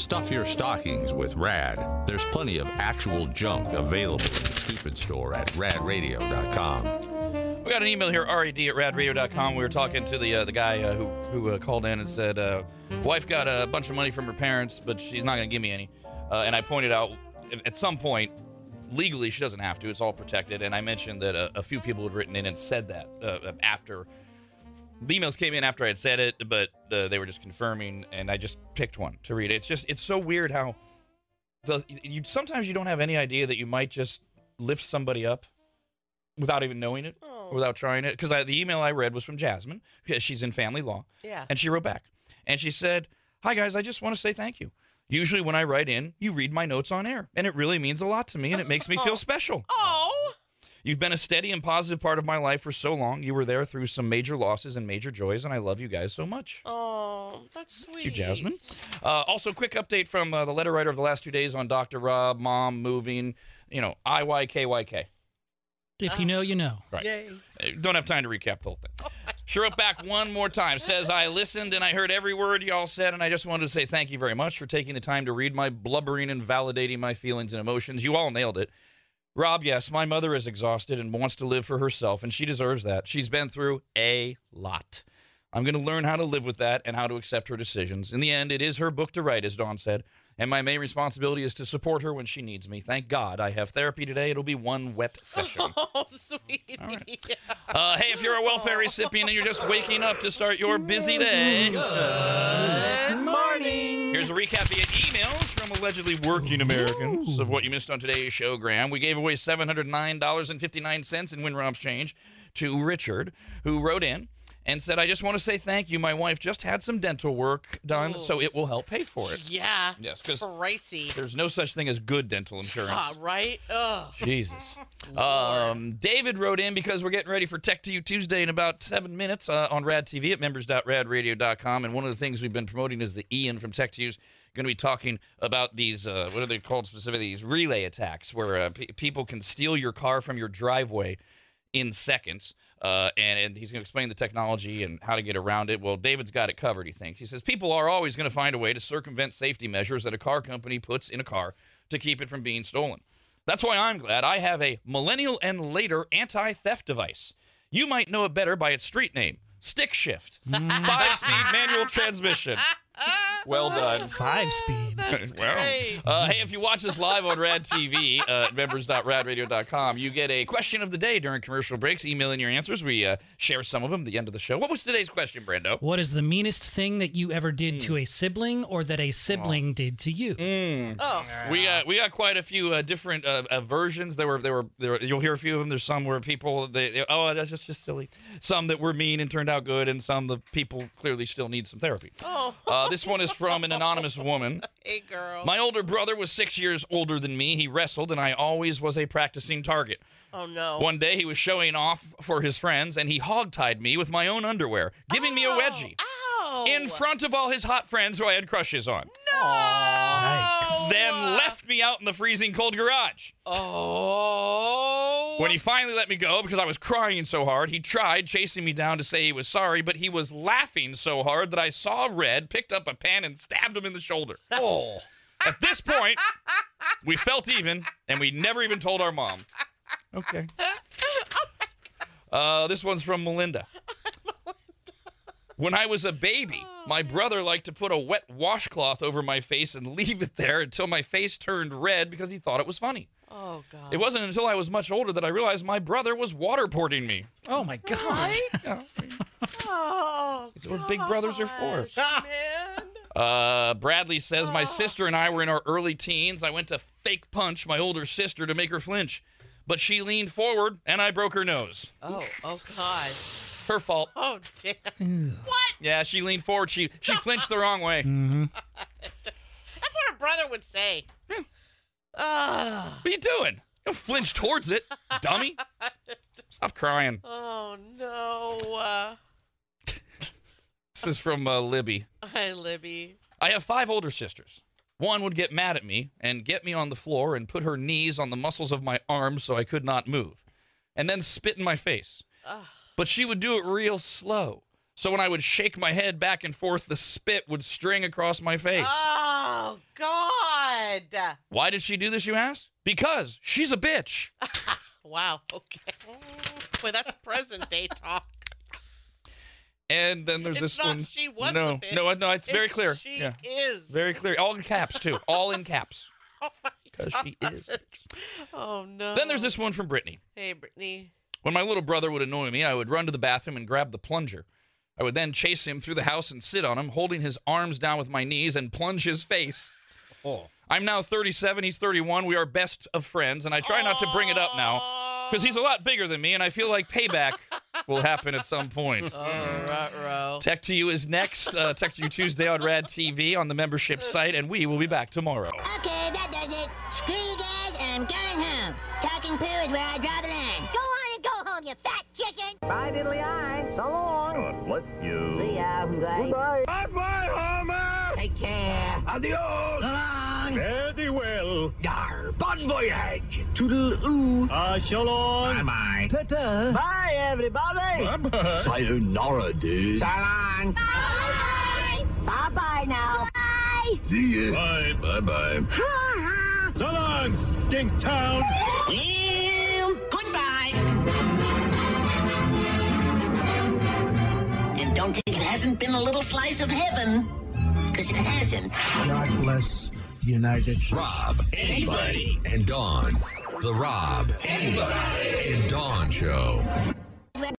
Stuff your stockings with Rad. There's plenty of actual junk available in the stupid store at radradio.com. We got an email here, rad at radradio.com. We were talking to the uh, the guy uh, who, who uh, called in and said, uh, wife got a bunch of money from her parents, but she's not going to give me any. Uh, and I pointed out, at some point, legally she doesn't have to. It's all protected. And I mentioned that a, a few people had written in and said that uh, after the emails came in after I had said it, but uh, they were just confirming, and I just picked one to read. It's just it's so weird how the you sometimes you don't have any idea that you might just lift somebody up without even knowing it, Oh. without trying it. Because the email I read was from Jasmine, she's in family law, Yeah. and she wrote back, and she said, "Hi guys, I just want to say thank you." Usually, when I write in, you read my notes on air, and it really means a lot to me, and it makes me feel special. You've been a steady and positive part of my life for so long. You were there through some major losses and major joys, and I love you guys so much. Oh, that's sweet. Thank you, Jasmine. Uh, also, quick update from uh, the letter writer of the last two days on Dr. Rob, mom, moving, you know, IYKYK. If you know, you know. Right. Yay. Uh, Don't have time to recap the whole thing. Sure, wrote back one more time. Says, I listened and I heard every word y'all said, and I just wanted to say thank you very much for taking the time to read my blubbering and validating my feelings and emotions. You all nailed it. Rob, yes, my mother is exhausted and wants to live for herself, and she deserves that. She's been through a lot. I'm going to learn how to live with that and how to accept her decisions. In the end, it is her book to write, as Dawn said, and my main responsibility is to support her when she needs me. Thank God I have therapy today. It'll be one wet session. Oh, sweetie. Uh, hey, if you're a welfare recipient and you're just waking up to start your busy day, Good morning. here's a recap via emails from allegedly working Americans of what you missed on today's Showgram. We gave away $709.59 in Win Rob's change to Richard, who wrote in and said, I just want to say thank you. My wife just had some dental work done, so it will help pay for it. Yeah. Yes, 'cause- pricey. There's no such thing as good dental insurance. Ah, right? Ugh. Jesus. Um, David wrote in because we're getting ready for Tech to You Tuesday in about seven minutes uh, on Rad TV at members.radradio.com. And one of the things we've been promoting is the Ian from Tech to You's going to be talking about these, uh, what are they called specifically? These relay attacks where uh, pe people can steal your car from your driveway in seconds. Uh, and, and he's going to explain the technology and how to get around it. Well, David's got it covered, he thinks. He says people are always going to find a way to circumvent safety measures that a car company puts in a car to keep it from being stolen. That's why I'm glad I have a millennial and later anti theft device. You might know it better by its street name Stick Shift, five speed manual transmission. Well done. Five speed. That's Well, great. Uh, hey, if you watch us live on Rad TV, uh, at members.radradio.com, you get a question of the day during commercial breaks. Email in your answers. We uh, share some of them at the end of the show. What was today's question, Brando? What is the meanest thing that you ever did to a sibling or that a sibling did to you? Oh, We got we got quite a few uh, different uh, uh, versions. There were there were there. Were, you'll hear a few of them. There's some where people they, they oh that's just, just silly. Some that were mean and turned out good, and some the people clearly still need some therapy. oh, Uh, this one is from an anonymous woman. hey, girl. My older brother was six years older than me. He wrestled, and I always was a practicing target. oh, no. One day he was showing off for his friends, and he hogtied me with my own underwear, giving me a wedgie Ow. in front of all his hot friends who I had crushes on. No. Yikes. Then left me out in the freezing cold garage. Oh. When he finally let me go because I was crying so hard, he tried chasing me down to say he was sorry, but he was laughing so hard that I saw red, picked up a pen, and stabbed him in the shoulder. Oh. At this point, we felt even, and we never even told our mom. Okay. Uh, this one's from Melinda. When I was a baby, my brother liked to put a wet washcloth over my face and leave it there until my face turned red because he thought it was funny. Oh, God. It wasn't until I was much older that I realized my brother was waterboarding me. Oh my god. Right? Oh, That's what big brothers are for. gosh, man. Uh, Bradley says my sister and I were in our early teens. I went to fake punch my older sister to make her flinch, but she leaned forward and I broke her nose. Oh, oh, God. Her fault. Oh, damn. What? Yeah, she leaned forward. She she flinched the wrong way. That's what a brother would say. Ah. What are you doing? Don't flinch towards it, dummy. Stop crying. oh, no. Uh, This is from uh, Libby. hi, Libby. I have five older sisters. One would get mad at me and get me on the floor and put her knees on the muscles of my arms so I could not move, and then spit in my face. Ugh. But she would do it real slow. So when I would shake my head back and forth, the spit would string across my face. Ah. Oh God! Why did she do this, you ask? Because she's a bitch. Wow. Okay. Boy, that's present day talk. And then there's It's this not one. she was no, a bitch. no, no, it's very It's clear. She yeah, is. very clear. All in caps too. All in caps. Oh Because she is. Oh no. Then there's this one from Brittany. Hey, Brittany. When my little brother would annoy me, I would run to the bathroom and grab the plunger. I would then chase him through the house and sit on him, holding his arms down with my knees and plunge his face. I'm now 37, he's 31. We are best of friends, and I try not to bring it up now because he's a lot bigger than me, and I feel like payback will happen at some point. Oh, row. Tech to You is next. Uh, Tech to You Tuesday on Rad TV on the membership site, and we will be back tomorrow. Okay, that does it. Screw you guys, I'm going home. Talking poo is where I draw the line. Go on and go home, you fat chicken. Bye, diddly eye. So long. God bless you. See ya. Bye. Bye-bye, Homer. Take care. Adios. So long. Very well. Dar. Bon voyage. Toodle oo. Ah, so long. Bye-bye. Ta-ta. Bye, everybody. Bye-bye. Sayonara, dude. So long. Bye. Bye-bye now. Bye. See ya. Bye, bye-bye. So long, Stink Town. Yeah. Don't think it hasn't been a little slice of heaven. Because it hasn't. God bless the United States. Rob, Arnie, and Dawn. The Rob, Arnie, and Dawn Show.